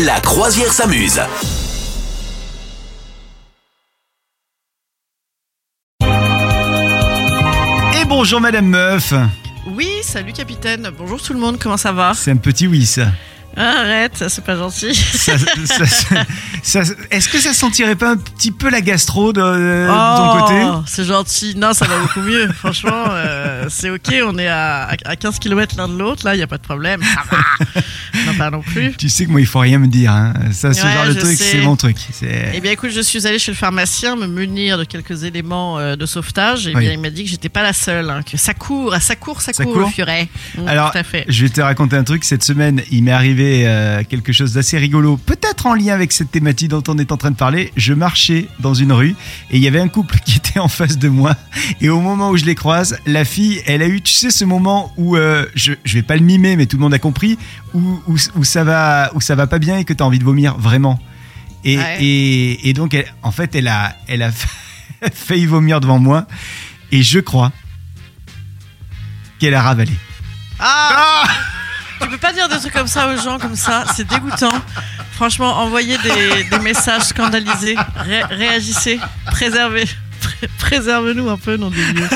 La croisière s'amuse. Et bonjour Madame Meuf. Oui, salut capitaine. Bonjour tout le monde, comment ça va? C'est un petit oui ça. Arrête, ça, c'est pas gentil. Ça- ça- ça- ça- Est-ce que ça sentirait pas un petit peu la gastro de, de oh, ton côté? c'est gentil. Non, ça va beaucoup mieux. Franchement, euh, c'est ok. On est à, à 15 km l'un de l'autre. Là, il y a pas de problème. Ça va. Non, plus. Tu sais que moi il faut rien me dire. hein. Ça, ce Ouais, genre de truc, c'est mon truc. Eh bien, écoute, je suis allée chez le pharmacien me munir de quelques éléments euh, de sauvetage. Et Oui. bien, il m'a dit que j'étais pas la seule. hein, que ça court, ça court, ça, Ça court, court furet. Mm, Alors, tout à fait. je vais te raconter un truc. Cette semaine, il m'est arrivé euh, quelque chose d'assez rigolo, peut-être en lien avec cette thématique dont on est en train de parler. Je marchais dans une rue et il y avait un couple qui était en face de moi. Et au moment où je les croise, la fille, elle a eu, tu sais, ce moment où euh, je, je vais pas le mimer, mais tout le monde a compris, où, où, où ça va, où ça va pas bien et que tu as envie de vomir vraiment. Et, Ouais. et, et donc, elle- en fait, elle a, elle a failli vomir devant moi. Et je crois qu'elle a ravalé. Ah, Tu peux pas dire des trucs comme ça aux gens comme ça, c'est dégoûtant. Franchement, envoyez des, des messages scandalisés, Ré- réagissez, préservez, pré- préserve-nous un peu, non des dieux.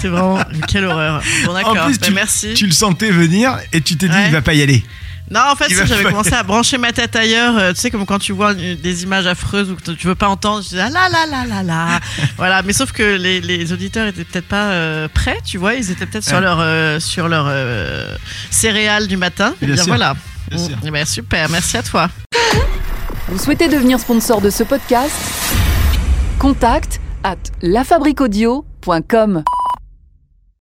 C'est vraiment quelle horreur. Bon d'accord, En plus, bah, tu, merci. tu le sentais venir et tu t'es dit, Ouais. il va pas y aller. Non, en fait, j'avais commencé à brancher ma tête ailleurs, euh, tu sais, comme quand tu vois une- des images affreuses ou que tu veux pas entendre, je disais ah là là là là là. voilà, mais sauf que les, les auditeurs étaient peut-être pas euh, prêts, tu vois, ils étaient peut-être sur leur, euh, sur leur euh, céréales du matin. Bien bien sûr, voilà. bien sûr. Eh ben, super, merci à toi. Vous souhaitez devenir sponsor de ce podcast? Contact à lafabriquaudio.com.